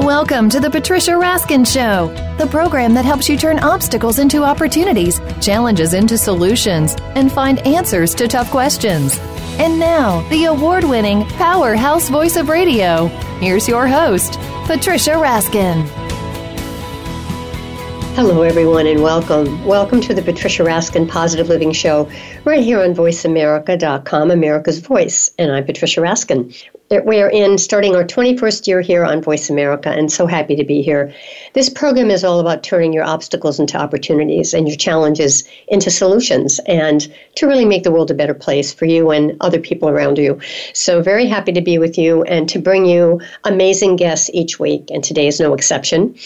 Welcome to the Patricia Raskin Show, the program that helps you turn obstacles into opportunities, challenges into solutions, and find answers to tough questions. And now, the award winning powerhouse voice of radio. Here's your host, Patricia Raskin. Hello, everyone, and welcome. Welcome to the Patricia Raskin Positive Living Show, right here on VoiceAmerica.com, America's Voice. And I'm Patricia Raskin. We're in starting our 21st year here on Voice America, and so happy to be here. This program is all about turning your obstacles into opportunities and your challenges into solutions, and to really make the world a better place for you and other people around you. So, very happy to be with you and to bring you amazing guests each week, and today is no exception.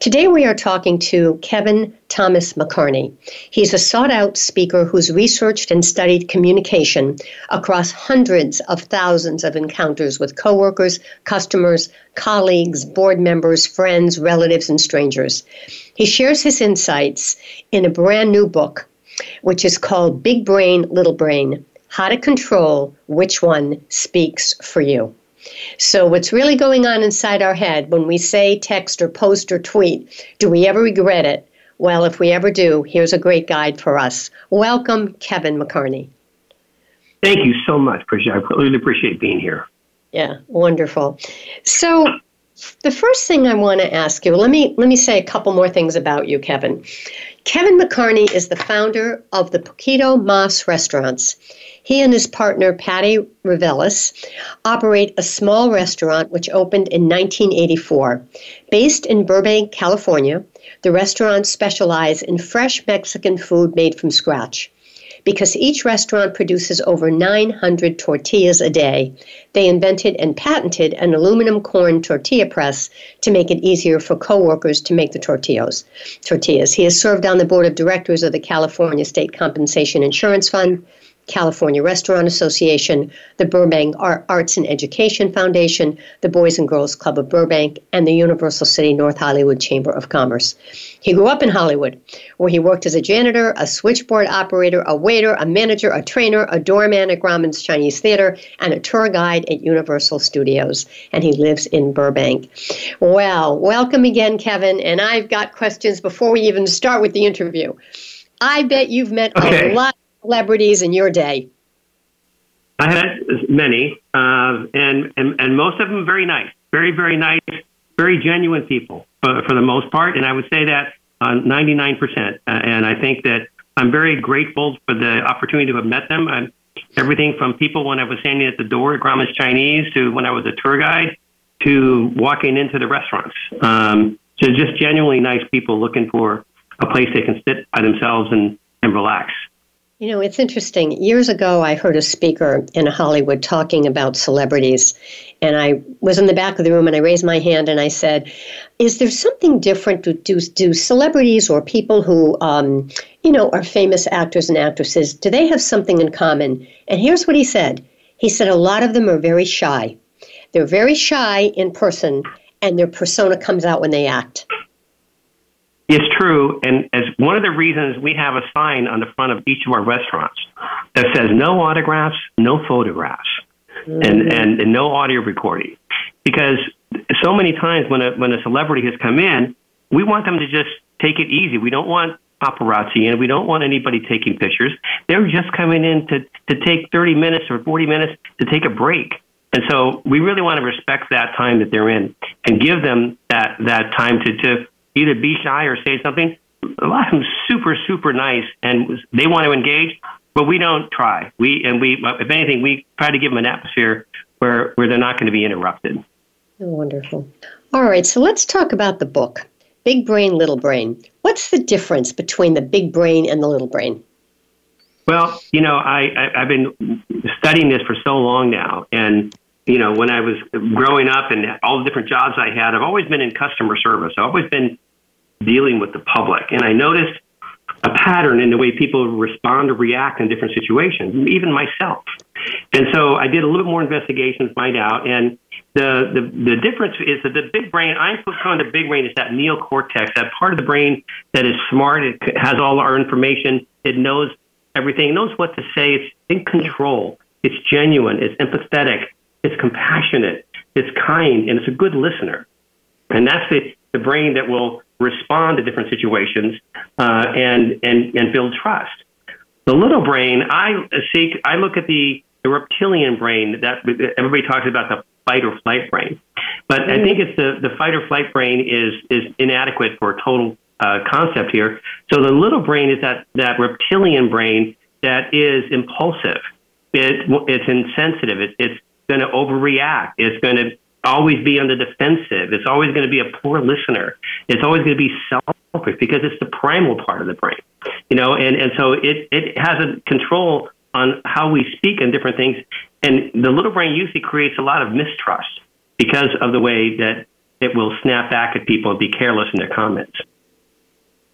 Today, we are talking to Kevin Thomas McCarney. He's a sought out speaker who's researched and studied communication across hundreds of thousands of encounters with coworkers, customers, colleagues, board members, friends, relatives, and strangers. He shares his insights in a brand new book, which is called Big Brain, Little Brain How to Control Which One Speaks for You. So, what's really going on inside our head when we say, text, or post or tweet, do we ever regret it? Well, if we ever do, here's a great guide for us. Welcome, Kevin McCarney. Thank you so much, Patricia. I really appreciate being here. Yeah, wonderful. So, the first thing I want to ask you, let me let me say a couple more things about you, Kevin. Kevin McCarney is the founder of the Poquito Mas restaurants. He and his partner, Patty Revelis, operate a small restaurant which opened in 1984. Based in Burbank, California, the restaurants specialize in fresh Mexican food made from scratch. Because each restaurant produces over 900 tortillas a day, they invented and patented an aluminum corn tortilla press to make it easier for coworkers to make the tortillas. Tortillas. He has served on the board of directors of the California State Compensation Insurance Fund, California Restaurant Association, the Burbank Arts and Education Foundation, the Boys and Girls Club of Burbank, and the Universal City North Hollywood Chamber of Commerce. He grew up in Hollywood, where he worked as a janitor, a switchboard operator, a waiter, a manager, a trainer, a doorman at Grauman's Chinese Theater, and a tour guide at Universal Studios. And he lives in Burbank. Well, welcome again, Kevin. And I've got questions before we even start with the interview. I bet you've met okay. a lot celebrities in your day? I had many, uh, and, and and most of them very nice, very very nice, very genuine people for, for the most part. And I would say that ninety nine percent. And I think that I'm very grateful for the opportunity to have met them. I'm, everything from people when I was standing at the door at Grauman's Chinese to when I was a tour guide to walking into the restaurants. Um, so just genuinely nice people looking for a place they can sit by themselves and, and relax. You know, it's interesting. Years ago, I heard a speaker in Hollywood talking about celebrities. And I was in the back of the room and I raised my hand and I said, Is there something different? Do, do, do celebrities or people who, um, you know, are famous actors and actresses, do they have something in common? And here's what he said He said, A lot of them are very shy. They're very shy in person and their persona comes out when they act. It's true, and as one of the reasons we have a sign on the front of each of our restaurants that says no autographs, no photographs, mm-hmm. and, and, and no audio recording, because so many times when a when a celebrity has come in, we want them to just take it easy. We don't want paparazzi and we don't want anybody taking pictures. They're just coming in to, to take 30 minutes or 40 minutes to take a break. And so we really want to respect that time that they're in and give them that, that time to, to either be shy or say something. A lot of them super, super nice, and they want to engage, but we don't try. We and we, if anything, we try to give them an atmosphere where where they're not going to be interrupted. Wonderful. All right, so let's talk about the book, Big Brain, Little Brain. What's the difference between the big brain and the little brain? Well, you know, I, I I've been studying this for so long now, and you know, when I was growing up and all the different jobs I had, I've always been in customer service. I've always been dealing with the public. And I noticed a pattern in the way people respond or react in different situations, even myself. And so I did a little bit more investigation to find out. And the, the, the difference is that the big brain, I'm calling the big brain is that neocortex, that part of the brain that is smart. It has all our information. It knows everything. It knows what to say. It's in control. It's genuine. It's empathetic. It's compassionate. It's kind. And it's a good listener. and that's the, the brain that will respond to different situations uh, and and and build trust. The little brain, I seek, I look at the, the reptilian brain that everybody talks about the fight or flight brain, but. I think it's the the fight or flight brain is is inadequate for a total uh, concept here. So the little brain is that that reptilian brain that is impulsive. It, it's insensitive. It, it's going to overreact. It's going to always be on the defensive. It's always going to be a poor listener. It's always going to be selfish because it's the primal part of the brain, you know. And and so it it has a control on how we speak and different things. And the little brain usually creates a lot of mistrust because of the way that it will snap back at people and be careless in their comments.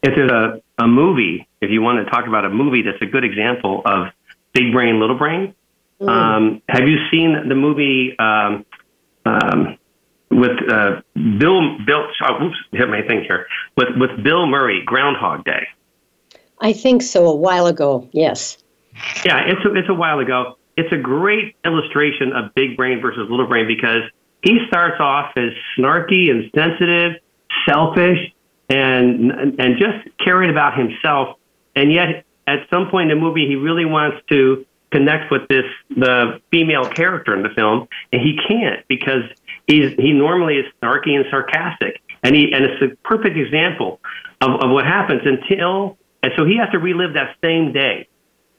If there's a, a movie, if you want to talk about a movie that's a good example of big brain, little brain, mm. um, have you seen the movie um, um, with uh, Bill? Bill, oh, oops, hit my thing here. With with Bill Murray, Groundhog Day. I think so. A while ago, yes. Yeah, it's a, it's a while ago. It's a great illustration of big brain versus little brain because he starts off as snarky and sensitive, selfish, and and just caring about himself, and yet at some point in the movie he really wants to connect with this the female character in the film, and he can't because he's he normally is snarky and sarcastic, and he and it's a perfect example of, of what happens until and so he has to relive that same day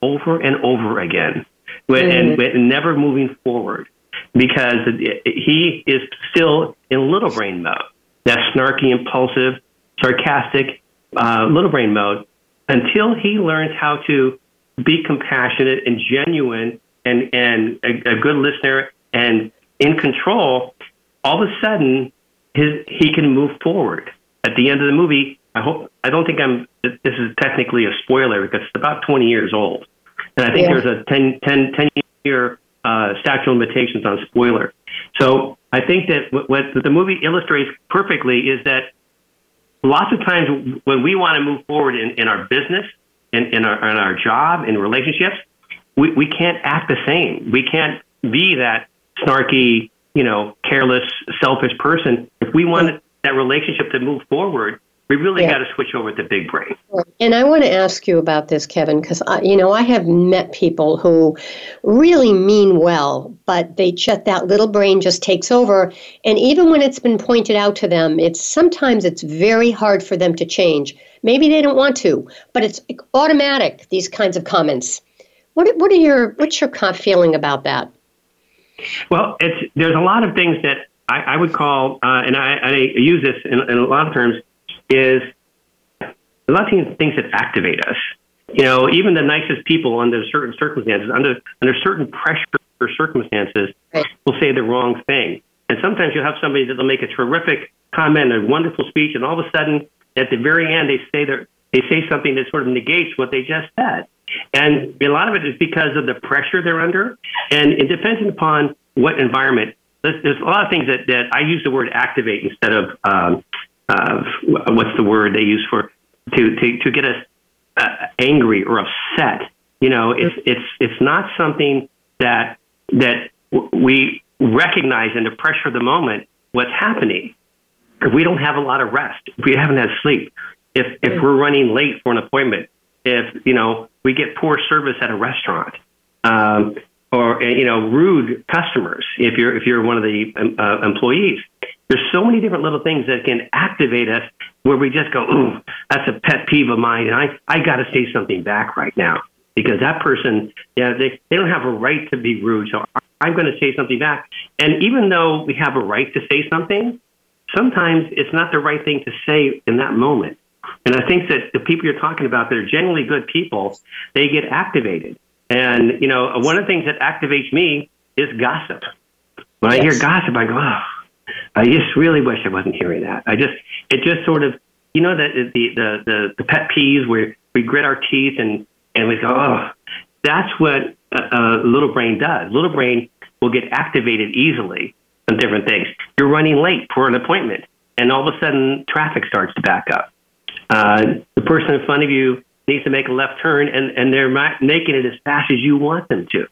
over and over again, mm-hmm. and, and never moving forward because he is still in little brain mode, that snarky, impulsive, sarcastic uh, little brain mode, until he learns how to be compassionate and genuine and, and a, a good listener and in control, all of a sudden his, he can move forward. At the end of the movie, I hope I don't think I'm. This is technically a spoiler because it's about 20 years old, and I think yeah. there's a 10, 10, 10 year uh, statute of limitations on spoiler. So I think that what, what the movie illustrates perfectly is that lots of times when we want to move forward in, in our business in, in, our, in our job, in relationships, we, we can't act the same. We can't be that snarky, you know, careless, selfish person. If we want that relationship to move forward, we really yeah. got to switch over to big brain. And I want to ask you about this, Kevin, because you know I have met people who really mean well, but they just that little brain just takes over. And even when it's been pointed out to them, it's sometimes it's very hard for them to change. Maybe they don't want to, but it's automatic. These kinds of comments. What what are your what's your feeling about that? Well, it's there's a lot of things that I, I would call, uh, and I, I use this in, in a lot of terms is a lot of things that activate us. You know, even the nicest people under certain circumstances, under under certain pressure or circumstances, right. will say the wrong thing. And sometimes you'll have somebody that'll make a terrific comment, a wonderful speech, and all of a sudden, at the very end, they say they they say something that sort of negates what they just said. And a lot of it is because of the pressure they're under, and it depends upon what environment. There's, there's a lot of things that, that I use the word activate instead of um, uh, what's the word they use for to to to get us uh, angry or upset. You know, it's it's it's not something that that we recognize in the pressure of the moment what's happening. If we don't have a lot of rest, if we haven't had sleep, if if we're running late for an appointment, if you know we get poor service at a restaurant, um, or you know rude customers, if you're if you're one of the uh, employees, there's so many different little things that can activate us where we just go, ooh, that's a pet peeve of mine. And I, I got to say something back right now because that person, yeah, they, they don't have a right to be rude. So I'm going to say something back. And even though we have a right to say something, sometimes it's not the right thing to say in that moment. And I think that the people you're talking about that are genuinely good people, they get activated. And, you know, one of the things that activates me is gossip. When yes. I hear gossip, I go, oh, I just really wish I wasn't hearing that. I just, it just sort of, you know, that the, the, the, the pet peeves where we grit our teeth and, and we go, oh, that's what a, a little brain does. Little brain will get activated easily on different things. You're running late for an appointment, and all of a sudden traffic starts to back up. Uh, the person in front of you needs to make a left turn, and, and they're not making it as fast as you want them to.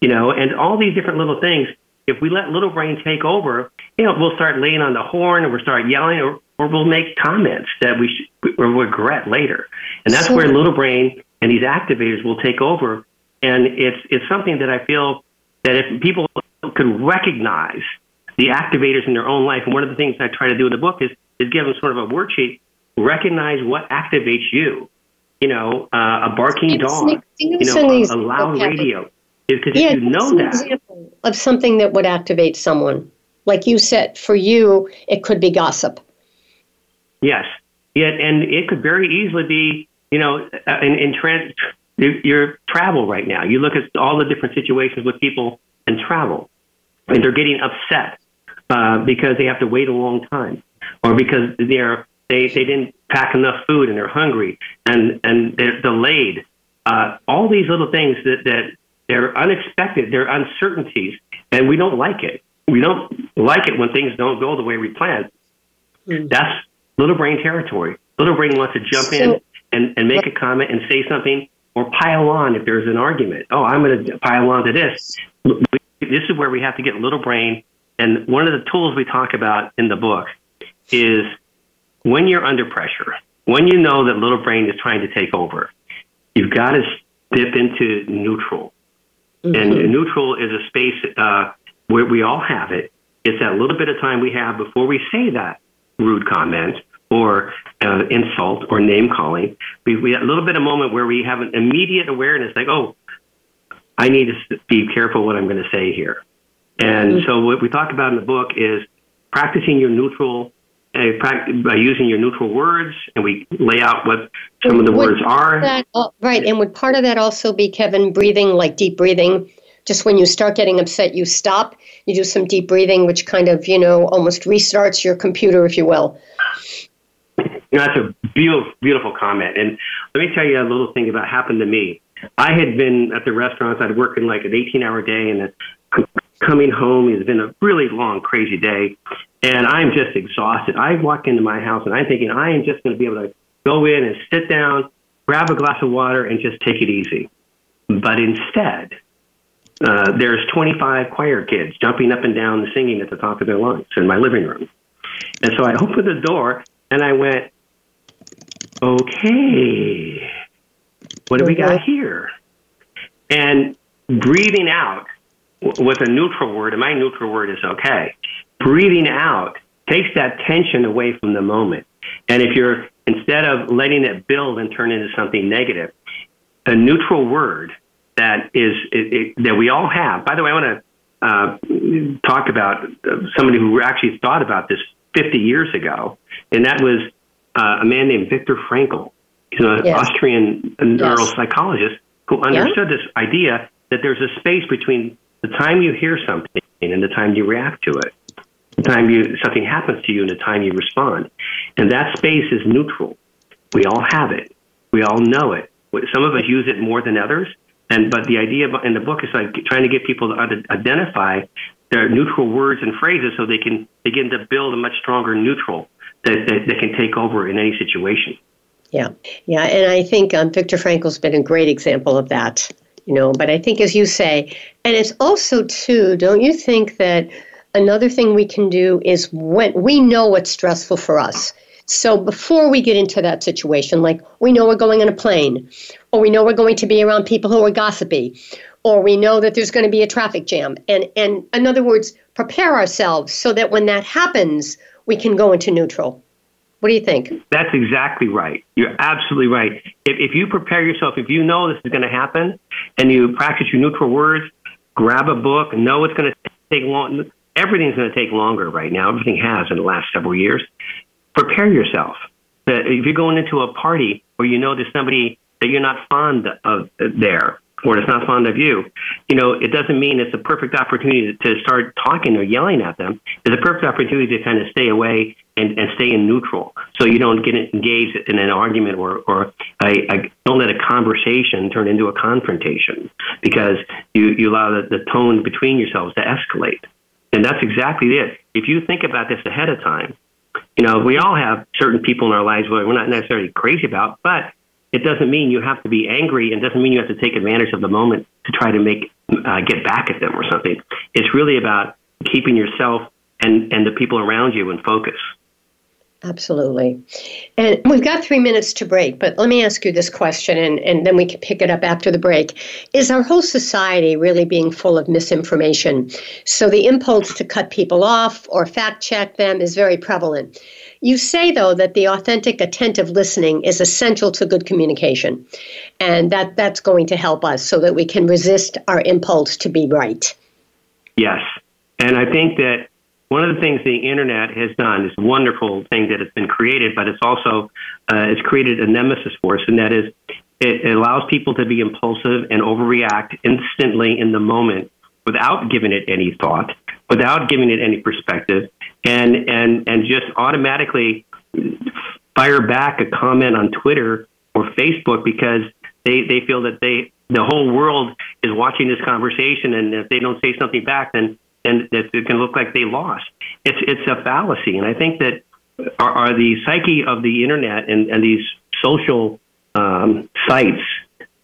You know, and all these different little things if we let little brain take over, you know, we'll start laying on the horn or we'll start yelling or, or we'll make comments that we should, or regret later. And that's where little brain and these activators will take over. And it's, it's something that I feel that if people could recognize the activators in their own life, and one of the things I try to do in the book is, is give them sort of a worksheet, recognize what activates you. You know, uh, a barking dog, you know, a, a loud radio. Because yeah, if you know that. Of something that would activate someone. Like you said, for you, it could be gossip. Yes. Yeah, and it could very easily be, you know, uh, in, in trans, your travel right now. You look at all the different situations with people and travel, and they're getting upset uh, because they have to wait a long time, or because they're they they didn't pack enough food and they're hungry and and they're delayed. Uh, all these little things that that they're unexpected, they're uncertainties, and we don't like it. We don't like it when things don't go the way we planned. Mm. That's little brain territory. Little brain wants to jump so, in and, and make a comment and say something or pile on if there's an argument. Oh, I'm going to pile on to this. This is where we have to get little brain. And one of the tools we talk about in the book is when you're under pressure, when you know that little brain is trying to take over, you've got to dip into neutral. Mm-hmm. And neutral is a space uh, where we all have it. It's that little bit of time we have before we say that rude comment or uh, insult or name calling. We, we have a little bit of moment where we have an immediate awareness, like, oh, I need to be careful what I'm going to say here. And mm-hmm. so what we talk about in the book is practicing your neutral by using your neutral words, and we lay out what some of the would words are. That, right, and would part of that also be Kevin breathing, like deep breathing? Just when you start getting upset, you stop. You do some deep breathing, which kind of you know almost restarts your computer, if you will. You know, that's a beautiful, beautiful comment. And let me tell you a little thing about happened to me. I had been at the restaurants. I'd working like an 18-hour day, and coming home. It's been a really long, crazy day, and I'm just exhausted. I walk into my house and I'm thinking I am just going to be able to go in and sit down, grab a glass of water, and just take it easy. But instead, uh, there's 25 choir kids jumping up and down and singing at the top of their lungs in my living room. And so I opened the door and I went, okay, what do we got here? And breathing out with a neutral word, and my neutral word is okay, breathing out takes that tension away from the moment. And if you're, instead of letting it build and turn into something negative, a neutral word that is, it, it, that we all have. By the way, I want to uh, talk about uh, somebody who actually thought about this 50 years ago, and that was uh, a man named Viktor Frankl. He's an yes. Austrian neuropsychologist who understood yeah. this idea that there's a space between the time you hear something and the time you react to it, time you something happens to you and the time you respond, and that space is neutral. We all have it. We all know it. Some of us use it more than others, and but the idea in the book is like trying to get people to identify their neutral words and phrases so they can begin to build a much stronger neutral that, that, that can take over in any situation. Yeah, yeah, and I think um, Viktor Frankl's been a great example of that you know but i think as you say and it's also too don't you think that another thing we can do is when we know what's stressful for us so before we get into that situation like we know we're going on a plane or we know we're going to be around people who are gossipy or we know that there's going to be a traffic jam and and in other words prepare ourselves so that when that happens we can go into neutral what do you think? That's exactly right. You're absolutely right. If, if you prepare yourself, if you know this is going to happen, and you practice your neutral words, grab a book, know it's going to take long. Everything's going to take longer right now. Everything has in the last several years. Prepare yourself. If you're going into a party where you know there's somebody that you're not fond of there, or is not fond of you, you know, it doesn't mean it's a perfect opportunity to start talking or yelling at them. It's a perfect opportunity to kind of stay away and, and stay in neutral so you don't get engaged in an argument or, or a, a, don't let a conversation turn into a confrontation because you, you allow the, the tone between yourselves to escalate. And that's exactly it. If you think about this ahead of time, you know, we all have certain people in our lives where we're not necessarily crazy about, but it doesn't mean you have to be angry and doesn't mean you have to take advantage of the moment to try to make uh, get back at them or something. It's really about keeping yourself and, and the people around you in focus. Absolutely. And we've got three minutes to break, but let me ask you this question, and, and then we can pick it up after the break. Is our whole society really being full of misinformation? So the impulse to cut people off or fact check them is very prevalent. You say, though, that the authentic, attentive listening is essential to good communication, and that that's going to help us so that we can resist our impulse to be right. Yes. And I think that one of the things the internet has done is a wonderful thing that has been created, but it's also uh, it's created a nemesis for us, and that is it, allows people to be impulsive and overreact instantly in the moment without giving it any thought, without giving it any perspective, and and and just automatically fire back a comment on Twitter or Facebook because they they feel that they the whole world is watching this conversation, and if they don't say something back, then and it can look like they lost. It's it's a fallacy, and I think that are, are the psyche of the internet and, and these social um, sites,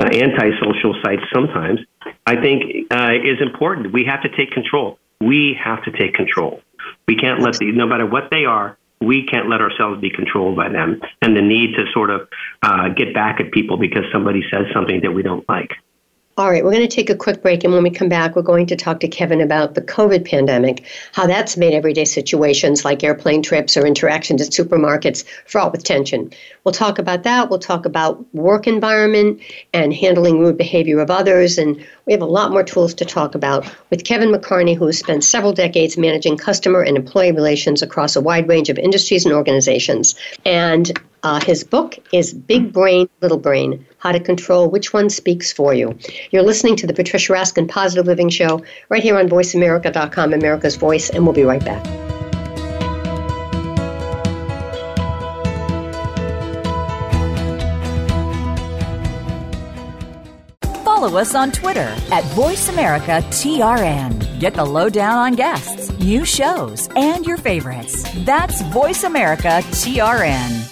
uh, anti-social sites sometimes, I think uh, is important. We have to take control. We have to take control. We can't let the no matter what they are. We can't let ourselves be controlled by them, and the need to sort of uh, get back at people because somebody says something that we don't like. All right, we're going to take a quick break, and when we come back, we're going to talk to Kevin about the COVID pandemic, how that's made everyday situations like airplane trips or interactions at supermarkets fraught with tension. We'll talk about that. We'll talk about work environment and handling rude behavior of others, and we have a lot more tools to talk about with Kevin McCarney, who has spent several decades managing customer and employee relations across a wide range of industries and organizations. And uh, his book is Big Brain, Little Brain How to Control Which One Speaks for You. You're listening to the Patricia Raskin Positive Living Show right here on VoiceAmerica.com, America's Voice, and we'll be right back. Follow us on Twitter at VoiceAmericaTRN. Get the lowdown on guests, new shows, and your favorites. That's VoiceAmericaTRN.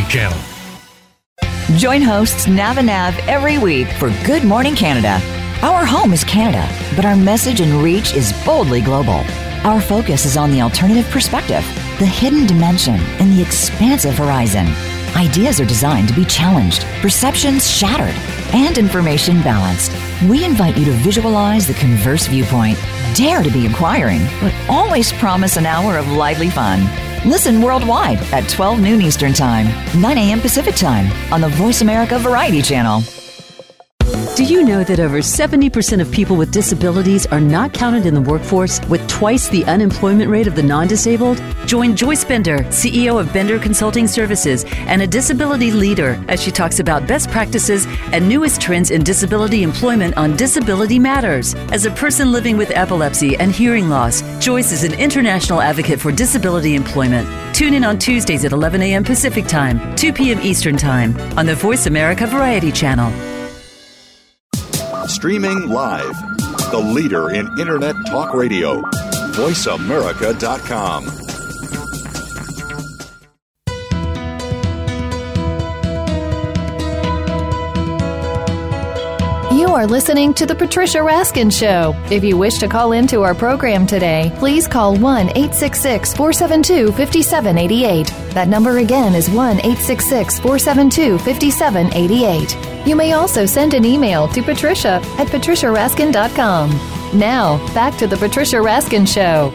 Channel. Join hosts Nav and Nav every week for Good Morning Canada. Our home is Canada, but our message and reach is boldly global. Our focus is on the alternative perspective, the hidden dimension, and the expansive horizon. Ideas are designed to be challenged, perceptions shattered, and information balanced. We invite you to visualize the converse viewpoint, dare to be inquiring, but always promise an hour of lively fun. Listen worldwide at 12 noon Eastern Time, 9 a.m. Pacific Time on the Voice America Variety Channel. Do you know that over 70% of people with disabilities are not counted in the workforce with twice the unemployment rate of the non disabled? Join Joyce Bender, CEO of Bender Consulting Services and a disability leader, as she talks about best practices and newest trends in disability employment on Disability Matters. As a person living with epilepsy and hearing loss, Joyce is an international advocate for disability employment. Tune in on Tuesdays at 11 a.m. Pacific Time, 2 p.m. Eastern Time on the Voice America Variety Channel. Streaming live. The leader in Internet talk radio. VoiceAmerica.com. You are listening to The Patricia Raskin Show. If you wish to call into our program today, please call 1 866 472 5788. That number again is 1 866 472 5788. You may also send an email to patricia at patriciaraskin.com. Now, back to the Patricia Raskin Show.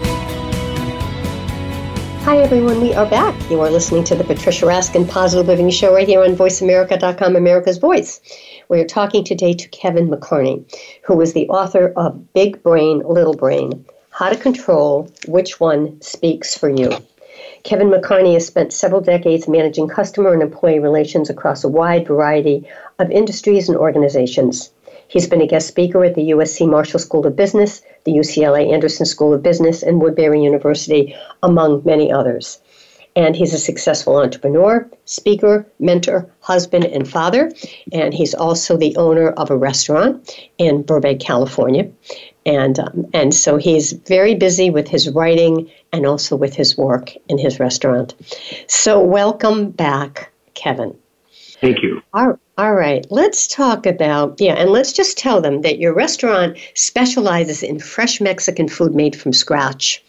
Hi, everyone. We are back. You are listening to the Patricia Raskin Positive Living Show right here on VoiceAmerica.com, America's Voice. We are talking today to Kevin McCarney, who is the author of Big Brain, Little Brain How to Control Which One Speaks for You. Kevin McCarney has spent several decades managing customer and employee relations across a wide variety of industries and organizations. He's been a guest speaker at the USC Marshall School of Business, the UCLA Anderson School of Business, and Woodbury University, among many others. And he's a successful entrepreneur, speaker, mentor, husband, and father. And he's also the owner of a restaurant in Burbank, California. And, um, and so he's very busy with his writing and also with his work in his restaurant. So, welcome back, Kevin. Thank you. All, all right, let's talk about, yeah, and let's just tell them that your restaurant specializes in fresh Mexican food made from scratch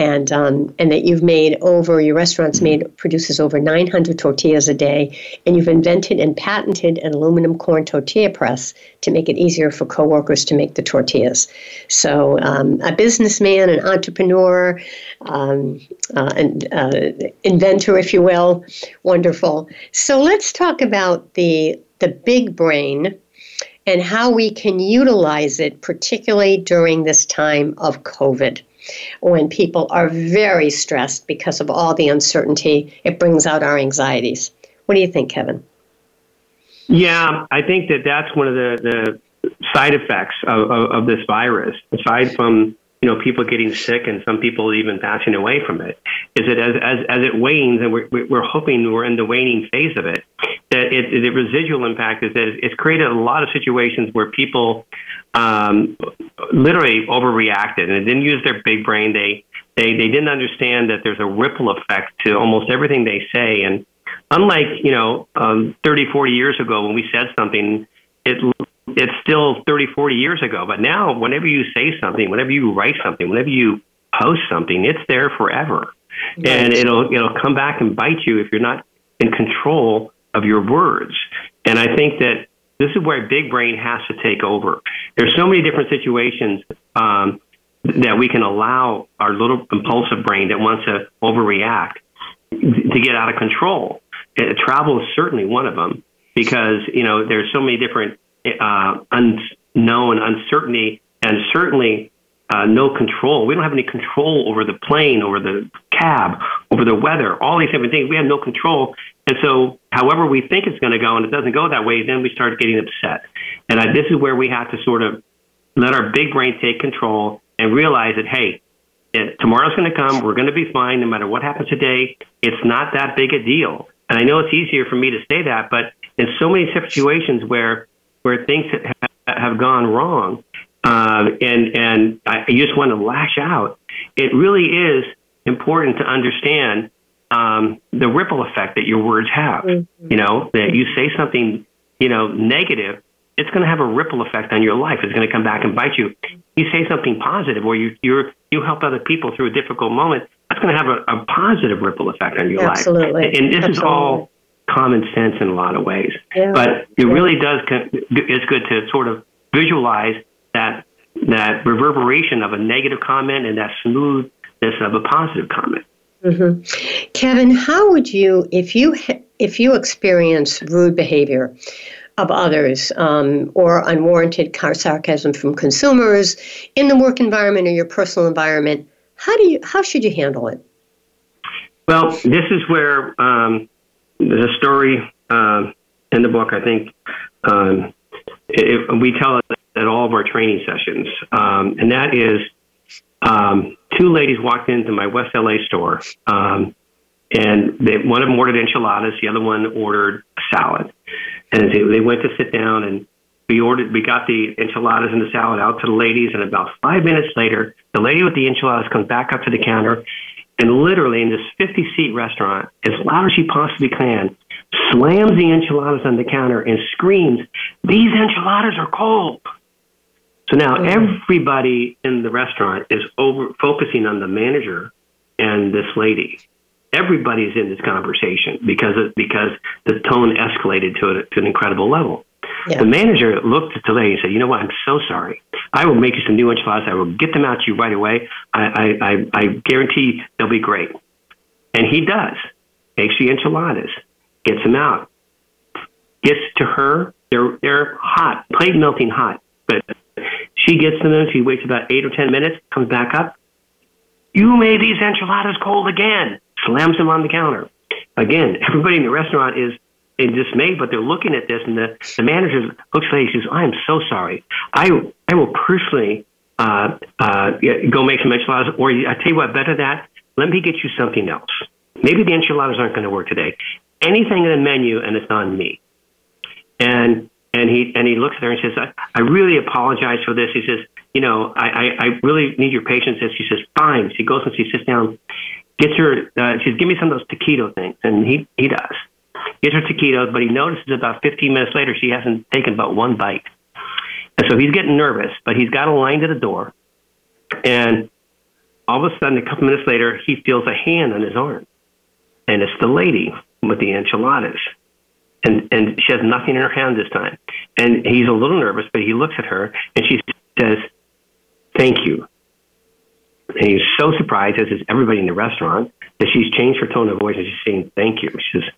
and um, and that you've made over your restaurant's made produces over 900 tortillas a day, and you've invented and patented an aluminum corn tortilla press to make it easier for coworkers to make the tortillas. So, um, a businessman, an entrepreneur, um, uh, an uh, inventor, if you will, wonderful. So let's talk about the the big brain and how we can utilize it, particularly during this time of COVID when people are very stressed because of all the uncertainty, it brings out our anxieties. What do you think, Kevin? Yeah, I think that that's one of the, the side effects of, of, of this virus, aside from you know people getting sick and some people even passing away from it is that as as, as it wanes and we're, we're hoping we're in the waning phase of it that it, the residual impact is that it's created a lot of situations where people um, literally overreacted and they didn't use their big brain. They, they, they didn't understand that there's a ripple effect to almost everything they say. And unlike, you know, um, 30, 40 years ago when we said something, it, it's still 30, 40 years ago. But now, whenever you say something, whenever you write something, whenever you post something, it's there forever. Right. And it'll, it'll come back and bite you if you're not in control of your words. And I think that this is where big brain has to take over. There's so many different situations um, that we can allow our little impulsive brain that wants to overreact to get out of control. Uh, travel is certainly one of them because you know there's so many different uh, unknown uncertainty and certainly uh, no control. We don't have any control over the plane, over the cab, over the weather, all these different things. We have no control. And so, however we think it's going to go and it doesn't go that way, then we start getting upset. And I, this is where we have to sort of let our big brain take control and realize that, hey, it, tomorrow's going to come. We're going to be fine no matter what happens today. It's not that big a deal. And I know it's easier for me to say that, but in so many situations where where things have, have gone wrong, uh, and and I just want to lash out. It really is important to understand um, the ripple effect that your words have. Mm-hmm. You know that you say something, you know, negative, it's going to have a ripple effect on your life. It's going to come back and bite you. You say something positive, or you you you help other people through a difficult moment. That's going to have a, a positive ripple effect on your Absolutely. life. And this Absolutely. is all common sense in a lot of ways. Yeah. But it yeah. really does. It's good to sort of visualize that that reverberation of a negative comment and that smoothness of a positive comment. Mm-hmm. Kevin, how would you, if you if you experience rude behavior of others um, or unwarranted sarcasm from consumers in the work environment or your personal environment, how do you how should you handle it? Well, this is where um, the story uh, in the book. I think um, it, we tell it of our training sessions, um, and that is um, two ladies walked into my West LA store, um, and they, one of them ordered enchiladas, the other one ordered a salad, and they, they went to sit down and. We ordered, we got the enchiladas and the salad out to the ladies, and about five minutes later, the lady with the enchiladas comes back up to the counter, and literally in this 50 seat restaurant, as loud as she possibly can, slams the enchiladas on the counter and screams, These enchiladas are cold. So now mm-hmm. everybody in the restaurant is over focusing on the manager and this lady. Everybody's in this conversation because of, because the tone escalated to, a, to an incredible level. Yeah. The manager looked at the lady and said, "You know what? I'm so sorry. I will make you some new enchiladas. I will get them out to you right away. I, I, I, I guarantee they'll be great. And he does. Makes the enchiladas, gets them out, gets to her. They're, they're hot, plate melting hot. But she gets them in. She waits about eight or 10 minutes, comes back up. You made these enchiladas cold again. Slams them on the counter. Again, everybody in the restaurant is in dismay, but they're looking at this, and the, the manager looks at me and says, I'm so sorry. I, I will personally uh, uh, go make some enchiladas, or I tell you what, better that, let me get you something else. Maybe the enchiladas aren't going to work today. Anything in the menu, and it's on me. And and he and he looks at her and says, I, I really apologize for this. He says, you know, I, I, I really need your patience. And she says, fine. She goes and she sits down, gets her, uh, she says, give me some of those taquito things. And he, he does. Gets her taquitos, but he notices about 15 minutes later she hasn't taken but one bite. And so he's getting nervous, but he's got a line to the door. And all of a sudden, a couple minutes later, he feels a hand on his arm. And it's the lady with the enchiladas and and she has nothing in her hand this time. And he's a little nervous, but he looks at her and she says, "Thank you." And he's so surprised, as is everybody in the restaurant, that she's changed her tone of voice and she's saying, "Thank you." She says,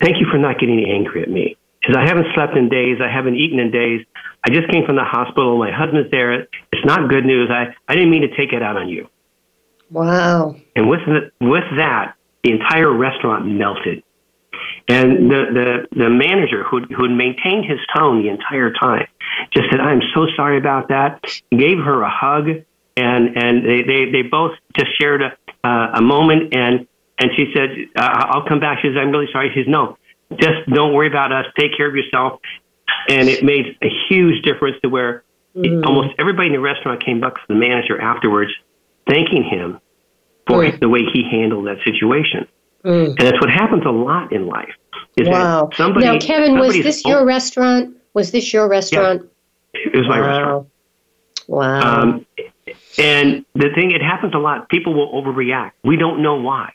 "Thank you for not getting angry at me." She says, "I haven't slept in days. I haven't eaten in days. I just came from the hospital. My husband's there. It's not good news. I I didn't mean to take it out on you." Wow. And with the, with that, the entire restaurant melted. And the, the, the manager who who'd maintained his tone the entire time just said, I'm so sorry about that. Gave her a hug and, and they, they, they both just shared a, uh, a moment and, and she said, I'll come back. She says, I'm really sorry. She says, no, just don't worry about us. Take care of yourself. And it made a huge difference to where mm. almost everybody in the restaurant came back to the manager afterwards, thanking him for mm. the way he handled that situation. Mm. And that's what happens a lot in life. wow. Somebody, now, Kevin, was this your restaurant? Was this your restaurant? Yeah, it was my wow. restaurant. Wow. Um, and the thing, it happens a lot. People will overreact. We don't know why.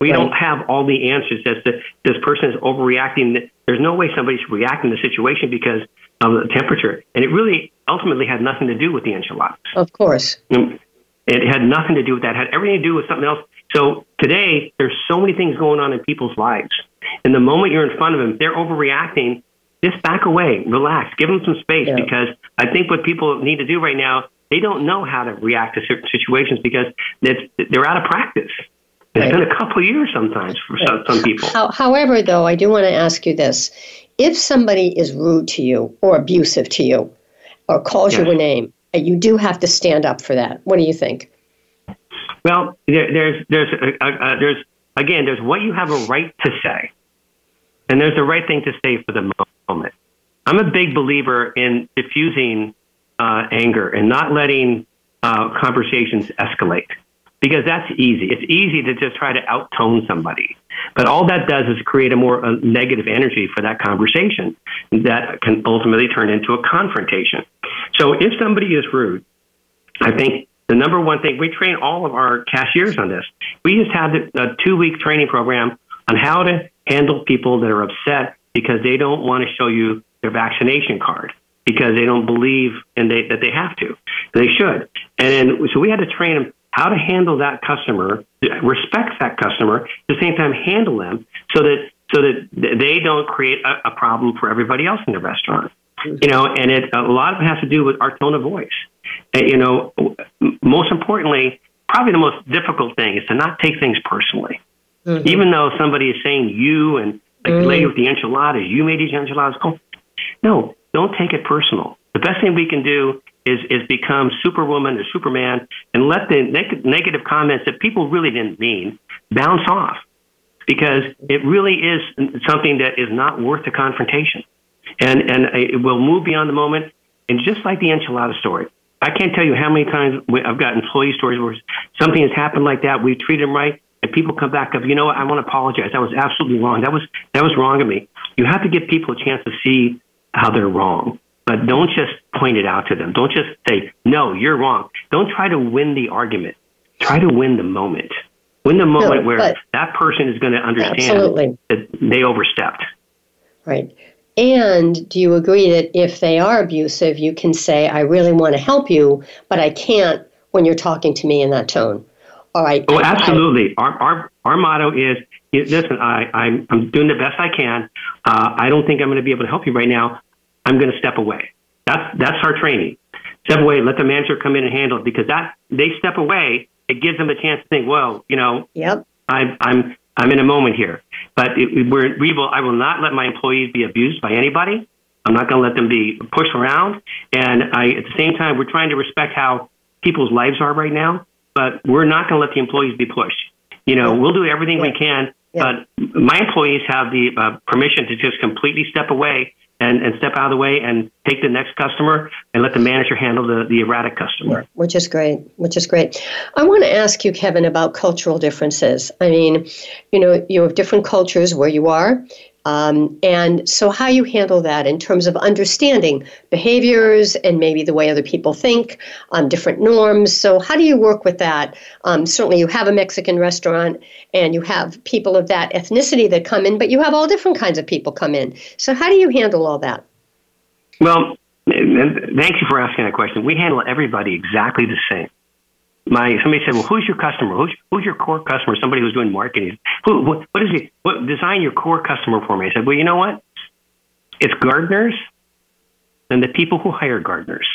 We right. don't have all the answers as to this person is overreacting. There's no way somebody's reacting to the situation because of the temperature. And it really ultimately had nothing to do with the enchiladas. Of course. It had nothing to do with that. It had everything to do with something else. So today, there's so many things going on in people's lives. And the moment you're in front of them, they're overreacting. Just back away, relax, give them some space yeah. because I think what people need to do right now, they don't know how to react to certain situations because they're out of practice. It's right. been a couple of years sometimes for right. some, some people. However, though, I do want to ask you this. If somebody is rude to you or abusive to you or calls yes. you a name, you do have to stand up for that. What do you think? Well, there, there's there's uh, uh, there's again there's what you have a right to say, and there's the right thing to say for the moment. I'm a big believer in diffusing uh, anger and not letting uh, conversations escalate because that's easy. It's easy to just try to outtone somebody. But all that does is create a more uh, negative energy for that conversation that can ultimately turn into a confrontation. So if somebody is rude, I think the number one thing we train all of our cashiers on this. We just had a two week training program on how to handle people that are upset because they don't want to show you their vaccination card because they don't believe in they, that they have to. They should. And then, so we had to train them how to handle that customer, respect that customer, at the same time handle them so that so that they don't create a, a problem for everybody else in the restaurant. You know, and it a lot of it has to do with our tone of voice. And, you know, most importantly, probably the most difficult thing is to not take things personally. Mm-hmm. Even though somebody is saying you and like mm-hmm. the lady with the enchiladas, you made these enchiladas. Oh, no, don't take it personal. The best thing we can do is is become Superwoman or Superman and let the neg- negative comments that people really didn't mean bounce off because it really is something that is not worth the confrontation. And and it will move beyond the moment. And just like the enchilada story, I can't tell you how many times I've got employee stories where something has happened like that. We treat them right, and people come back up. You know what? I want to apologize. That was absolutely wrong. That was that was wrong of me. You have to give people a chance to see how they're wrong. But don't just point it out to them. Don't just say, no, you're wrong. Don't try to win the argument. Try to win the moment. Win the moment no, where that person is going to understand absolutely. that they overstepped. Right. And do you agree that if they are abusive, you can say, I really want to help you, but I can't when you're talking to me in that tone? All right. Oh, absolutely. I, our, our, our motto is listen, I, I'm, I'm doing the best I can. Uh, I don't think I'm going to be able to help you right now. I'm going to step away. That's, that's our training. Step away, let the manager come in and handle it because that they step away, it gives them a chance to think, well, you know, yep. I, I'm, I'm in a moment here. But it, we're, we will, I will not let my employees be abused by anybody. I'm not going to let them be pushed around. And I, at the same time, we're trying to respect how people's lives are right now, but we're not going to let the employees be pushed. You know, we'll do everything yeah. we can, yeah. but my employees have the uh, permission to just completely step away and, and step out of the way and take the next customer and let the manager handle the, the erratic customer. Which is great. Which is great. I want to ask you, Kevin, about cultural differences. I mean, you know, you have different cultures where you are. Um, and so, how you handle that in terms of understanding behaviors and maybe the way other people think, um, different norms. So, how do you work with that? Um, certainly, you have a Mexican restaurant and you have people of that ethnicity that come in, but you have all different kinds of people come in. So, how do you handle all that? Well, thank you for asking that question. We handle everybody exactly the same my somebody said, "Well, who's your customer? Who's who's your core customer?" Somebody who's doing marketing. Who what, what is it? What design your core customer for me? I said, "Well, you know what? It's gardeners and the people who hire gardeners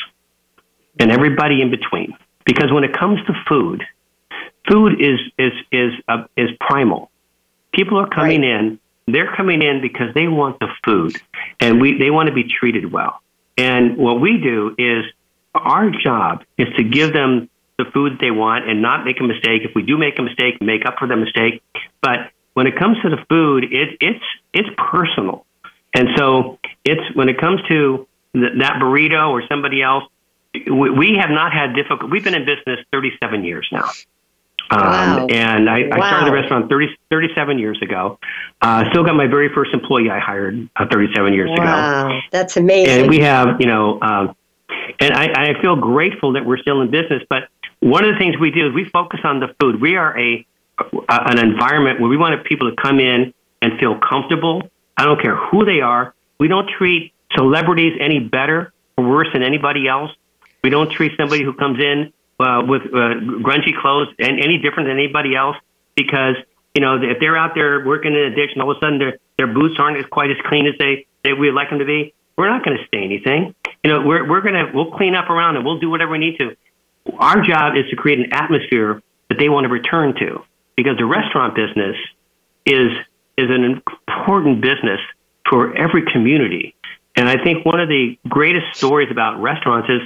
and everybody in between. Because when it comes to food, food is is is uh, is primal. People are coming right. in. They're coming in because they want the food, and we they want to be treated well. And what we do is our job is to give them the food that they want and not make a mistake. If we do make a mistake, make up for the mistake. But when it comes to the food, it, it's it's personal, and so it's when it comes to th- that burrito or somebody else. We, we have not had difficult. We've been in business 37 years now. Um, wow. And I, wow. Started the restaurant 30, 37 years ago. Uh, still got my very first employee I hired uh, 37 years wow. ago. Wow, that's amazing. And we have, you know, um, and I, I feel grateful that we're still in business. But one of the things we do is we focus on the food. We are a, an environment where we want people to come in and feel comfortable. I don't care who they are. We don't treat celebrities any better or worse than anybody else. We don't treat somebody who comes in uh, with uh, grungy clothes and any different than anybody else because you know if they're out there working in a ditch and all of a sudden their their boots aren't as quite as clean as they they would like them to be. We're not going to say anything. You know, we're we're gonna we'll clean up around and we'll do whatever we need to. Our job is to create an atmosphere that they want to return to because the restaurant business is is an important business for every community. And I think one of the greatest stories about restaurants is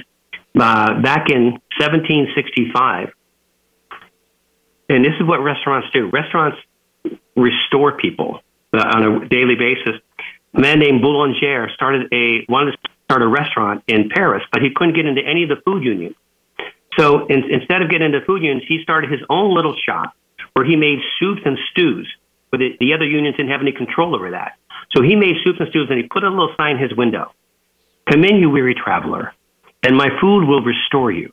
uh, back in 1765. And this is what restaurants do. Restaurants restore people uh, on a daily basis. A man named Boulanger started a wanted to start a restaurant in Paris, but he couldn't get into any of the food unions. So in, instead of getting into food unions, he started his own little shop where he made soups and stews. But the, the other unions didn't have any control over that. So he made soups and stews, and he put a little sign in his window: "Come in, you weary traveler, and my food will restore you."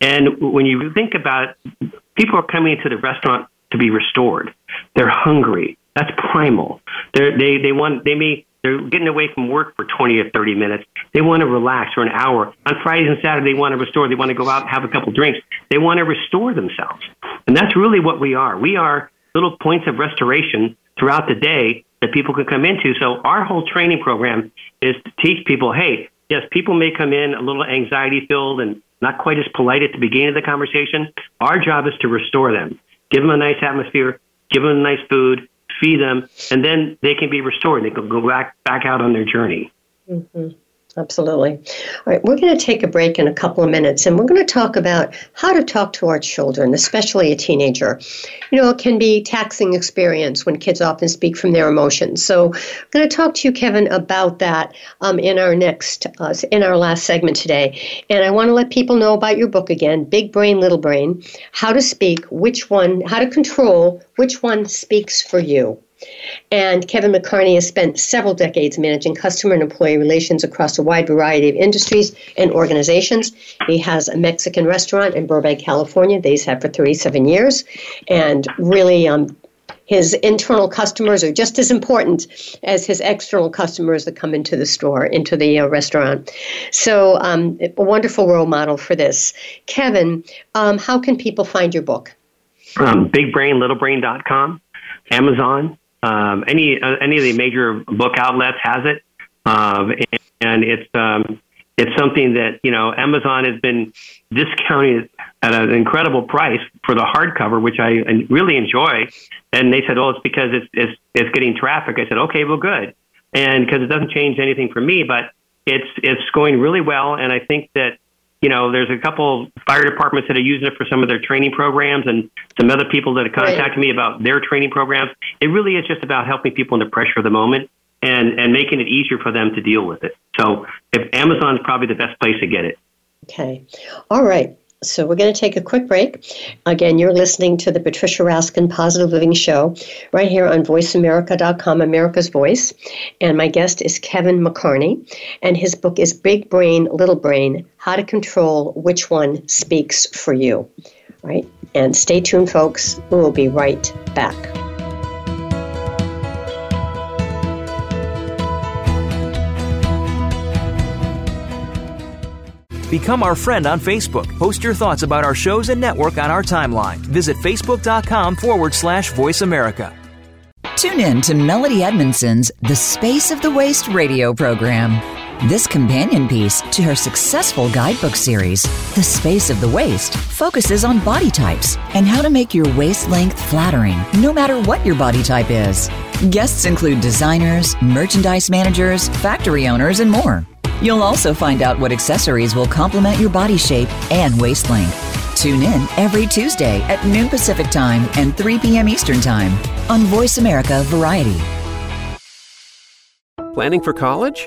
And when you think about it, people are coming into the restaurant to be restored. They're hungry. That's primal. They're, they they want they may they're getting away from work for 20 or 30 minutes. They want to relax for an hour. On Fridays and Saturdays, they want to restore. They want to go out and have a couple drinks. They want to restore themselves. And that's really what we are. We are little points of restoration throughout the day that people can come into. So our whole training program is to teach people, hey, yes, people may come in a little anxiety filled and not quite as polite at the beginning of the conversation. Our job is to restore them, give them a nice atmosphere, give them nice food, feed them, and then they can be restored. They can go back back out on their journey. Mm-hmm. Absolutely. All right, we're going to take a break in a couple of minutes and we're going to talk about how to talk to our children, especially a teenager. You know, it can be taxing experience when kids often speak from their emotions. So, I'm going to talk to you, Kevin, about that um, in our next, uh, in our last segment today. And I want to let people know about your book again, Big Brain, Little Brain: How to Speak, which one, how to control which one speaks for you. And Kevin McCarney has spent several decades managing customer and employee relations across a wide variety of industries and organizations. He has a Mexican restaurant in Burbank, California that he's had for 37 years, and really um, his internal customers are just as important as his external customers that come into the store, into the uh, restaurant. So, um, a wonderful role model for this. Kevin, um, how can people find your book? Um, BigBrainLittleBrain.com, Amazon, um, any uh, any of the major book outlets has it, um, and, and it's um, it's something that you know Amazon has been discounting at an incredible price for the hardcover, which I really enjoy. And they said, "Oh, it's because it's it's, it's getting traffic." I said, "Okay, well, good," and because it doesn't change anything for me, but it's it's going really well, and I think that you know there's a couple fire departments that are using it for some of their training programs, and some other people that have contacted right. me about their training programs. It really is just about helping people in the pressure of the moment and and making it easier for them to deal with it. So, if Amazon's probably the best place to get it. Okay, all right. So we're going to take a quick break. Again, you're listening to the Patricia Raskin Positive Living Show right here on VoiceAmerica.com, America's Voice. And my guest is Kevin McCarney, and his book is Big Brain, Little Brain How to Control Which One Speaks for You. Right? And stay tuned, folks. We will be right back. Become our friend on Facebook. Post your thoughts about our shows and network on our timeline. Visit facebook.com forward slash voice America. Tune in to Melody Edmondson's The Space of the Waist radio program. This companion piece to her successful guidebook series, The Space of the Waist, focuses on body types and how to make your waist length flattering no matter what your body type is. Guests include designers, merchandise managers, factory owners, and more. You'll also find out what accessories will complement your body shape and waist length. Tune in every Tuesday at noon Pacific Time and 3 p.m. Eastern Time on Voice America Variety. Planning for college?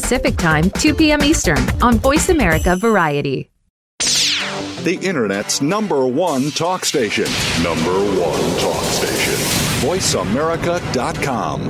Pacific Time, 2 p.m. Eastern on Voice America Variety. The Internet's number one talk station. Number one talk station. VoiceAmerica.com.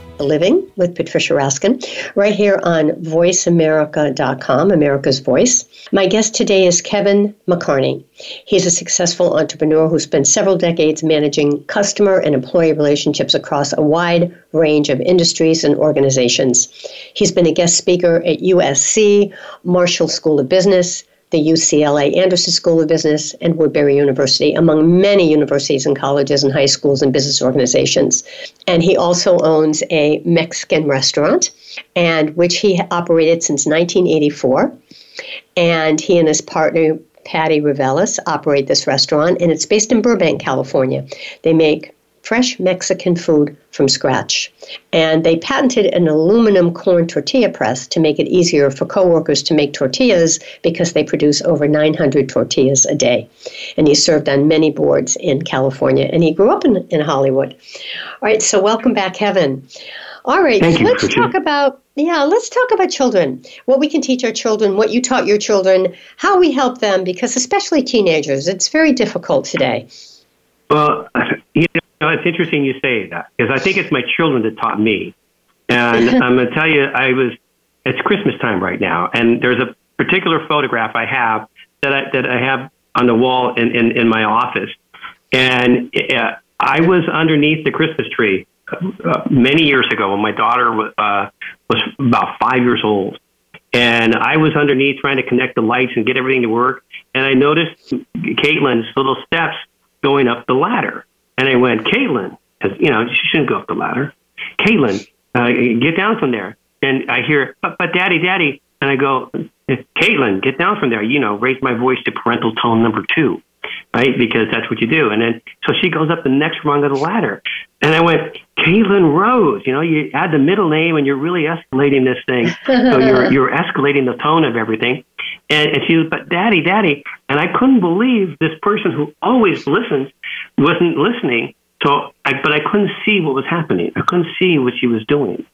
Living with Patricia Raskin, right here on voiceamerica.com, America's Voice. My guest today is Kevin McCarney. He's a successful entrepreneur who spent several decades managing customer and employee relationships across a wide range of industries and organizations. He's been a guest speaker at USC, Marshall School of Business, the UCLA Anderson School of Business, and Woodbury University, among many universities and colleges and high schools and business organizations. And he also owns a Mexican restaurant, and which he operated since 1984. And he and his partner, Patty Revelis, operate this restaurant, and it's based in Burbank, California. They make fresh Mexican food from scratch. And they patented an aluminum corn tortilla press to make it easier for coworkers to make tortillas because they produce over 900 tortillas a day. And he served on many boards in California, and he grew up in, in Hollywood. All right, so welcome back, Kevin. All right, Thank you, let's Christian. talk about yeah, let's talk about children. What we can teach our children, what you taught your children, how we help them because especially teenagers, it's very difficult today. Well, you know, it's interesting you say that because I think it's my children that taught me. And I'm going to tell you, I was, it's Christmas time right now, and there's a particular photograph I have that I, that I have on the wall in, in, in my office. And uh, I was underneath the Christmas tree uh, many years ago when my daughter was, uh, was about five years old. And I was underneath trying to connect the lights and get everything to work. And I noticed Caitlin's little steps going up the ladder. And I went, Caitlin, 'cause, you know, she shouldn't go up the ladder. Caitlin, uh, get down from there. And I hear, but, but daddy, daddy. And I go, Caitlin, get down from there. You know, raise my voice to parental tone number two, right? Because that's what you do. And then, so she goes up the next rung of the ladder. And I went, Caitlin Rose, you know, you add the middle name and you're really escalating this thing. so you're, you're escalating the tone of everything. And, and she was, but daddy, daddy. And I couldn't believe this person who always listens wasn't listening. So, I, but I couldn't see what was happening. I couldn't see what she was doing.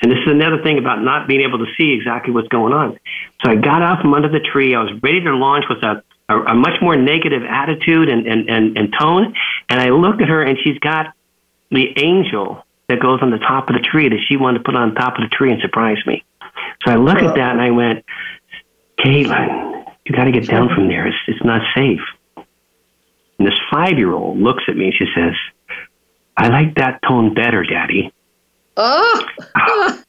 And this is another thing about not being able to see exactly what's going on. So I got out from under the tree. I was ready to launch with a, a, a much more negative attitude and, and, and, and tone. And I looked at her, and she's got the angel that goes on the top of the tree that she wanted to put on top of the tree and surprise me. So I look at that and I went, Caitlin, you got to get down from there. It's, it's not safe. And this five year old looks at me and she says, I like that tone better, Daddy. Oh,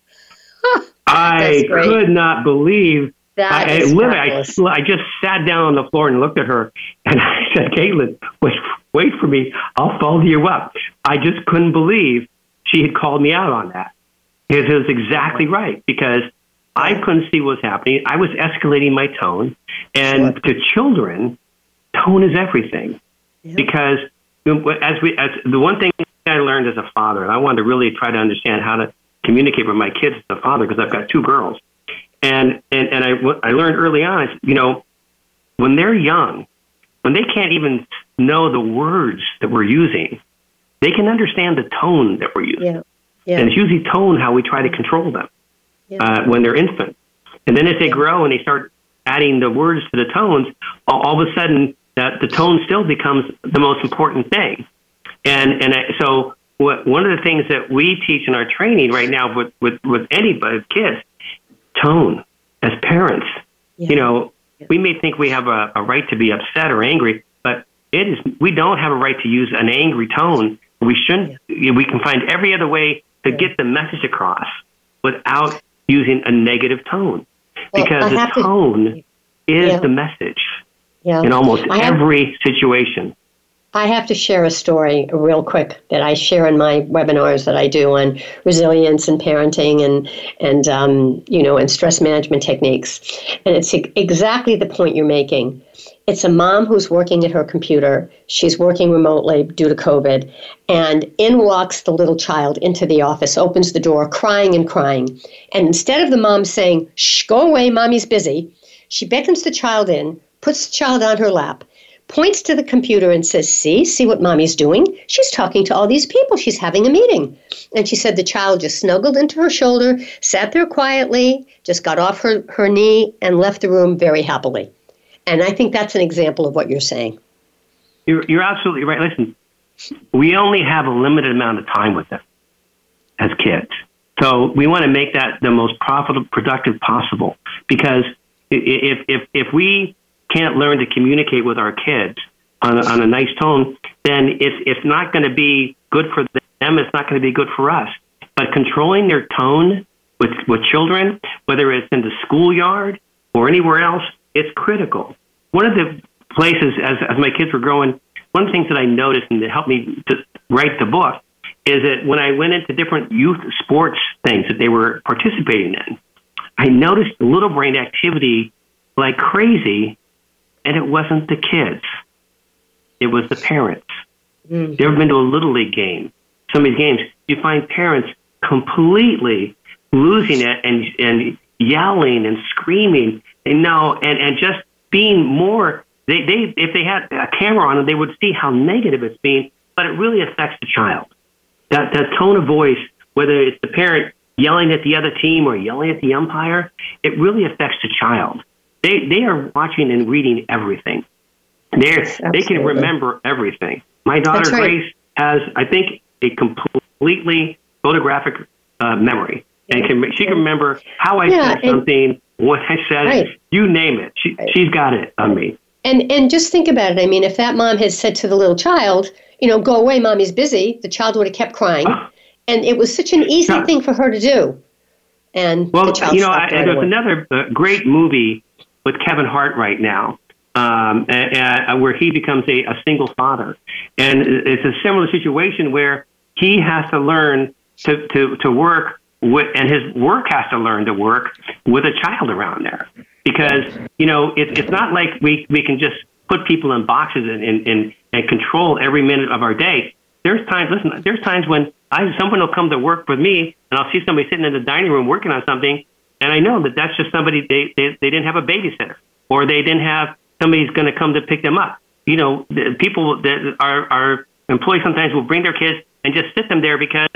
I could not believe. That I, I, literally. I, I just sat down on the floor and looked at her, and I said, "Caitlin, wait, wait for me. I'll follow you up." I just couldn't believe she had called me out on that because it was exactly right. Because I couldn't see what was happening. I was escalating my tone, and to children, tone is everything. Because as we, as the one thing I learned as a father, and I wanted to really try to understand how to communicate with my kids as a father because I've got two girls. And, and, and I, what I learned early on is, you know, when they're young, when they can't even know the words that we're using, they can understand the tone that we're using. yeah, yeah. And it's usually tone how we try to control them Yeah. uh, when they're infants, And then as they grow and they start adding the words to the tones, all, all of a sudden that the tone still becomes the most important thing. And and I, so what, one of the things that we teach in our training right now with with, with anybody, kids, tone as parents. You know, we may think we have a, a right to be upset or angry, but it is we don't have a right to use an angry tone. We shouldn't. We can find every other way to get the message across without using a negative tone, Well, because the have to- tone is Yeah. the message yeah. in almost have- every situation. I have to share a story real quick that I share in my webinars that I do on resilience and parenting and and um, you know and stress management techniques, and it's exactly the point you're making. It's a mom who's working at her computer. She's working remotely due to COVID, and in walks the little child into the office, opens the door, crying and crying, and instead of the mom saying "Shh, go away, mommy's busy," she beckons the child in, puts the child on her lap points to the computer and says, See, see what mommy's doing? She's talking to all these people. She's having a meeting. And she said the child just snuggled into her shoulder, sat there quietly, just got off her, her knee, and left the room very happily. And I think that's an example of what you're saying. You're, you're absolutely right. Listen, we only have a limited amount of time with them as kids. So we want to make that the most profitable, productive possible. Because if, if, if we can't learn to communicate with our kids on a, on a nice tone, then it's, it's not going to be good for them. It's not going to be good for us. But controlling their tone with, with children, whether it's in the schoolyard or anywhere else, it's critical. One of the places, as, as my kids were growing, one of the things that I noticed and that helped me to write the book is that when I went into different youth sports things that they were participating in, I noticed little brain activity like crazy, and it wasn't the kids, it was the parents. Mm. You ever been to a Little League game? Some of these games, you find parents completely losing it and, and yelling and screaming and no, and, and just being more they, they if they had a camera on them, they would see how negative it's being, but it really affects the child. That that tone of voice, whether it's the parent yelling at the other team or yelling at the umpire, it really affects the child. They they are watching and reading everything. They they can remember everything. My daughter right. Grace has, I think, a completely photographic uh, memory, and can she can remember how I yeah, said something, what I said, right. you name it. She right. she's got it on me. And and just think about it. I mean, if that mom had said to the little child, you know, go away, mommy's busy, the child would have kept crying. and it was such an easy yeah. thing for her to do. And well, you know, I, there's another uh, great movie with Kevin Hart right now, um, uh, where he becomes a, a single father, and it's a similar situation where he has to learn to to to work with, and his work has to learn to work with a child around there because you know it, it's not like we we can just put people in boxes and, and and and control every minute of our day. There's times, listen, there's times when I someone will come to work with me, and I'll see somebody sitting in the dining room working on something, and I know that that's just somebody they they, they didn't have a babysitter, or they didn't have somebody's going to come to pick them up. You know, the people that are our employees sometimes will bring their kids and just sit them there because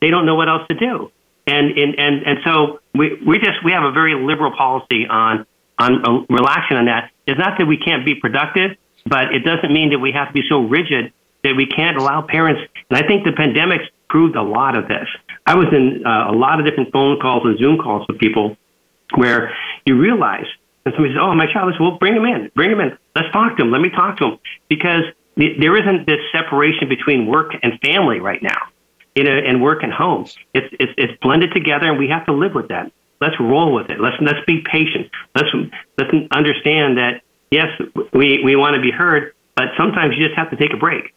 they don't know what else to do. And and and, and so we we just we have a very liberal policy on on uh, relaxing on that. It's not that we can't be productive, but it doesn't mean that we have to be so rigid that we can't allow parents. And I think the pandemics proved a lot of this. I was in uh, a lot of different phone calls and Zoom calls with people where you realize, and somebody says, "Oh, my child is well, bring him in, bring him in. Let's talk to him. Let me talk to him," because there isn't this separation between work and family right now you know, and work and home. It's, it's, it's blended together and we have to live with that. Let's roll with it. Let's, let's be patient. Let's, let's understand that, yes, we, we want to be heard, but sometimes you just have to take a break.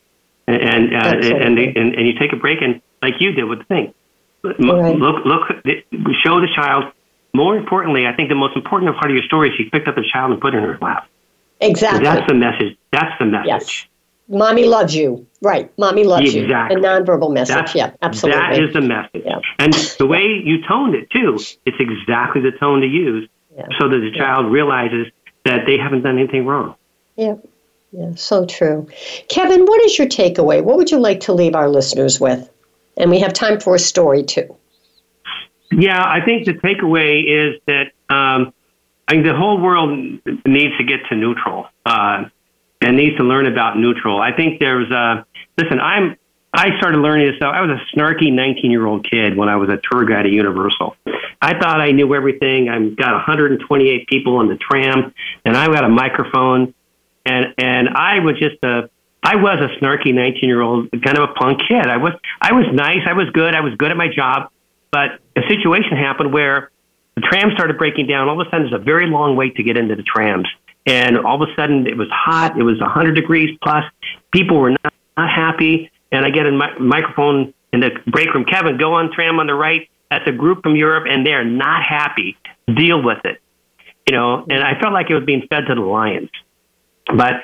And, uh, and, and, and, you take a break and like you did with the thing. Right. Look, look, show the child. More importantly, I think the most important part of your story is she picked up the child and put it in her lap. Exactly. That's the message. That's the message. Yes mommy loves you. Right. Mommy loves you. exactly. you. The nonverbal message. That's, yeah, absolutely. That is the message. Yeah. And the way you toned it, too, it's exactly the tone to use yeah. so that the child yeah. realizes that they haven't done anything wrong. Yeah. Yeah, so true. Kevin, what is your takeaway? What would you like to leave our listeners with? And we have time for a story, too. Yeah, I think the takeaway is that um, I think the whole world needs to get to neutral. Uh, and needs to learn about neutral. I think there's a listen. I'm I started learning this. I was a snarky 19 year old kid when I was a tour guide at Universal. I thought I knew everything. I've got 128 people on the tram, and I got a microphone, and and I was just a I was a snarky 19 year old, kind of a punk kid. I was I was nice. I was good. I was good at my job, but a situation happened where the tram started breaking down. All of a sudden, there's a very long wait to get into the trams and all of a sudden it was hot. It was 100 degrees plus. People were not, not happy. And I get a mi- microphone in the break room. Kevin, go on tram on the right. That's a group from Europe, and they're not happy. Deal with it. You know, and I felt like it was being fed to the lions. But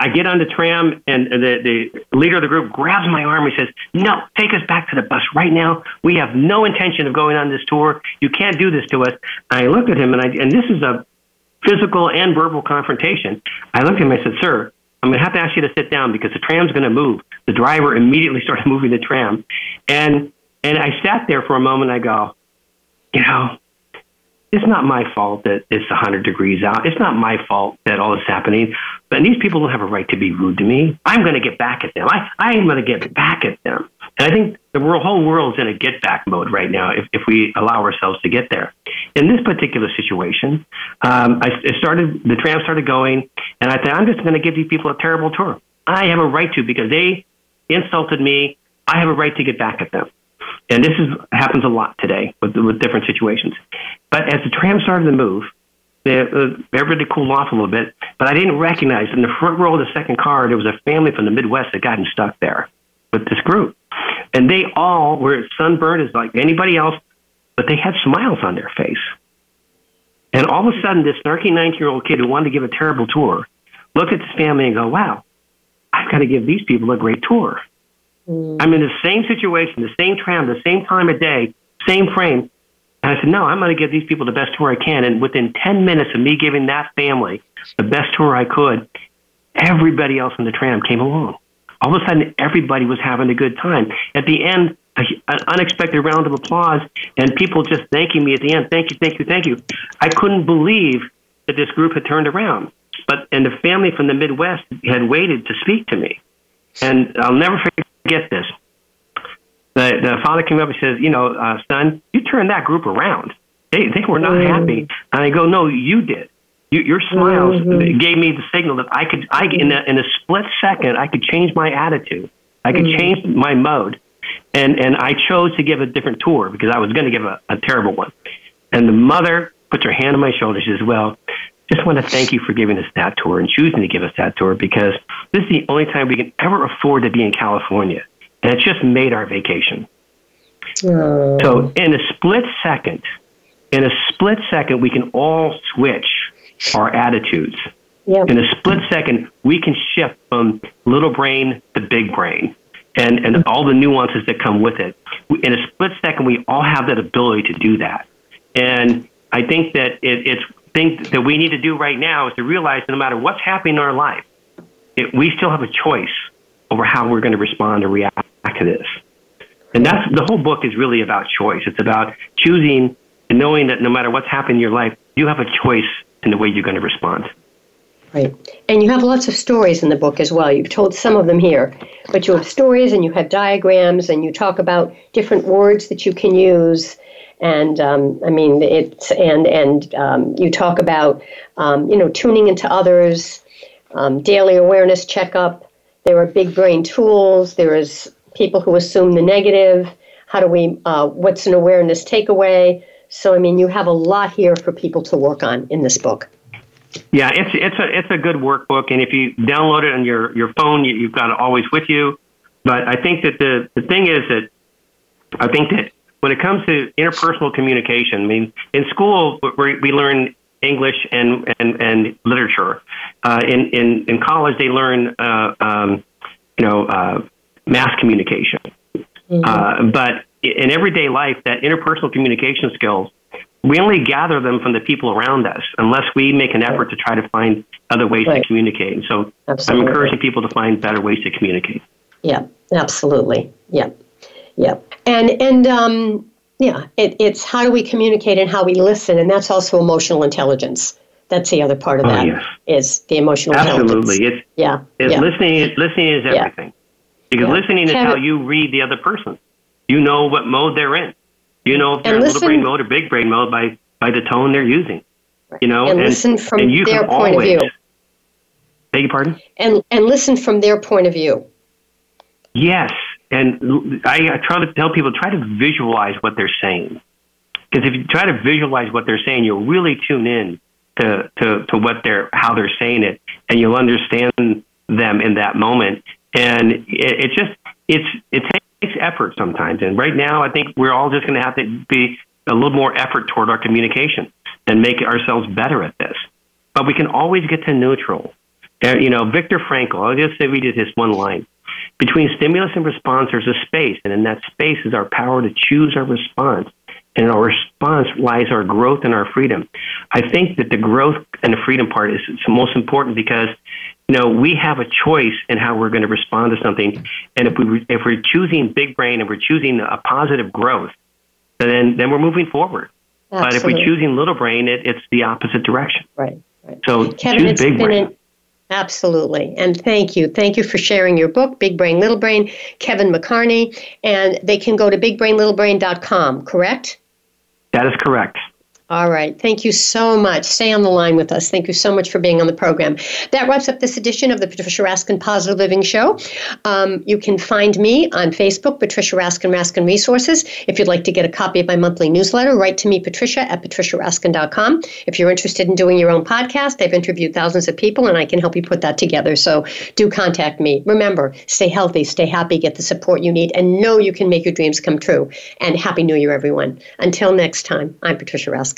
I get on the tram, and the, the leader of the group grabs my arm. He says, No, take us back to the bus right now. We have no intention of going on this tour. You can't do this to us. I looked at him, and, I, and this is a physical and verbal confrontation. I looked at him. I said, "Sir, I'm going to have to ask you to sit down because the tram's going to move." The driver immediately started moving the tram, and and I sat there for a moment. I go, you know, it's not my fault that it's 100 degrees out. It's not my fault that all this is happening. But these people don't have a right to be rude to me. I'm going to get back at them. I, I am going to get back at them. And I think the whole world is in a get back mode right now if, if we allow ourselves to get there. In this particular situation, um, I, I started, the tram started going, and I thought, I'm just going to give these people a terrible tour. I have a right to because they insulted me. I have a right to get back at them. And this is, happens a lot today with, with different situations. But as the tram started to move, everybody cooled off a little bit. But I didn't recognize in the front row of the second car, there was a family from the Midwest that gotten stuck there with this group. And they all were sunburned as like anybody else, but they had smiles on their face. And all of a sudden, this snarky 19 year old kid who wanted to give a terrible tour looked at this family and go, wow, I've got to give these people a great tour. Mm. I'm in the same situation, the same tram, the same time of day, same frame. And I said, no, I'm going to give these people the best tour I can. And within 10 minutes of me giving that family the best tour I could, everybody else in the tram came along. All of a sudden, everybody was having a good time. At the end, a, an unexpected round of applause and people just thanking me at the end. Thank you, thank you, thank you. I couldn't believe that this group had turned around. But and the family from the Midwest had waited to speak to me, and I'll never forget this. The the father came up and says, "You know, uh, son, you turned that group around. They they were not mm. happy." And I go, "No, you did." You, your smiles mm-hmm. gave me the signal that I could, I in a, in a split second, I could change my attitude. I could mm-hmm. change my mode, and and I chose to give a different tour because I was going to give a, a terrible one. And the mother puts her hand on my shoulder. She says, "Well, just want to thank you for giving us that tour and choosing to give us that tour because this is the only time we can ever afford to be in California. And it just made our vacation. Oh. So, in a split second, in a split second, we can all switch our attitudes. Yep. In a split second, we can shift from little brain to big brain and, and all the nuances that come with it. In a split second, we all have that ability to do that. And I think that it, it's thing that we need to do right now is to realize that no matter what's happening in our life, it, we still have a choice over how we're going to respond or react to this. And that's the whole book is really about choice. It's about choosing and knowing that no matter what's happening in your life, you have a choice in the way you're going to respond. Right. And you have lots of stories in the book as well. You've told some of them here, but you have stories and you have diagrams and you talk about different words that you can use and um, I mean it's and and um, you talk about um, you know tuning into others, um, daily awareness checkup. There are big brain tools. There is people who assume the negative. How do we? Uh, what's an awareness takeaway? So I mean, you have a lot here for people to work on in this book. Yeah, it's it's a it's a good workbook, and if you download it on your your phone, you, you've got it always with you. But I think that the the thing is that I think that when it comes to interpersonal communication, I mean, in school we, we learn English and and, and literature. Uh, in, in in college, they learn uh, um, you know uh, mass communication. Mm-hmm. Uh, but in everyday life, that interpersonal communication skills, we only gather them from the people around us, unless we make an effort to try to find other ways right. to communicate. And so, absolutely. I'm encouraging people to find better ways to communicate. Yeah, absolutely. Yeah. Yeah, and and um, yeah, it, it's how do we communicate and how we listen, and that's also emotional intelligence. That's the other part of oh, that yes. is the emotional Absolutely. intelligence. It's, yeah, it's yeah. listening. Listening is everything. Yeah. Because yeah. listening is how you read the other person. You know what mode they're in. You know if they're in little brain mode or big brain mode by by the tone they're using. Right. You know, and, and listen from and their point always, of view. Beg your pardon? And and listen from their point of view. Yes, and I try to tell people try to visualize what they're saying. Because if you try to visualize what they're saying, you'll really tune in to, to, to what they're, how they're saying it, and you'll understand them in that moment. And it, it just, it's, it takes effort sometimes. And right now, I think we're all just going to have to be a little more effort toward our communication and make ourselves better at this. But we can always get to neutral. And, you know, Viktor Frankl, I'll just say we did his one line. Between stimulus and response, there's a space, and in that space is our power to choose our response. And in our response lies our growth and our freedom. I think that the growth and the freedom part is most important because you know we have a choice in how we're going to respond to something, and if we if we're choosing big brain and we're choosing a positive growth, then then we're moving forward. Absolutely. But if we're choosing little brain, it, it's the opposite direction. Right. right. So Kevin, choose big brain. Absolutely. And thank you. Thank you for sharing your book, Big Brain, Little Brain, Kevin McCarney. And they can go to bigbrainlittlebrain.com, correct? That is correct. All right. Thank you so much. Stay on the line with us. Thank you so much for being on the program. That wraps up this edition of the Patricia Raskin Positive Living Show. Um, you can find me on Facebook, Patricia Raskin Raskin Resources. If you'd like to get a copy of my monthly newsletter, write to me, Patricia at patriciaraskin.com. If you're interested in doing your own podcast, I've interviewed thousands of people and I can help you put that together. So do contact me. Remember, stay healthy, stay happy, get the support you need, and know you can make your dreams come true. And Happy New Year, everyone. Until next time, I'm Patricia Raskin.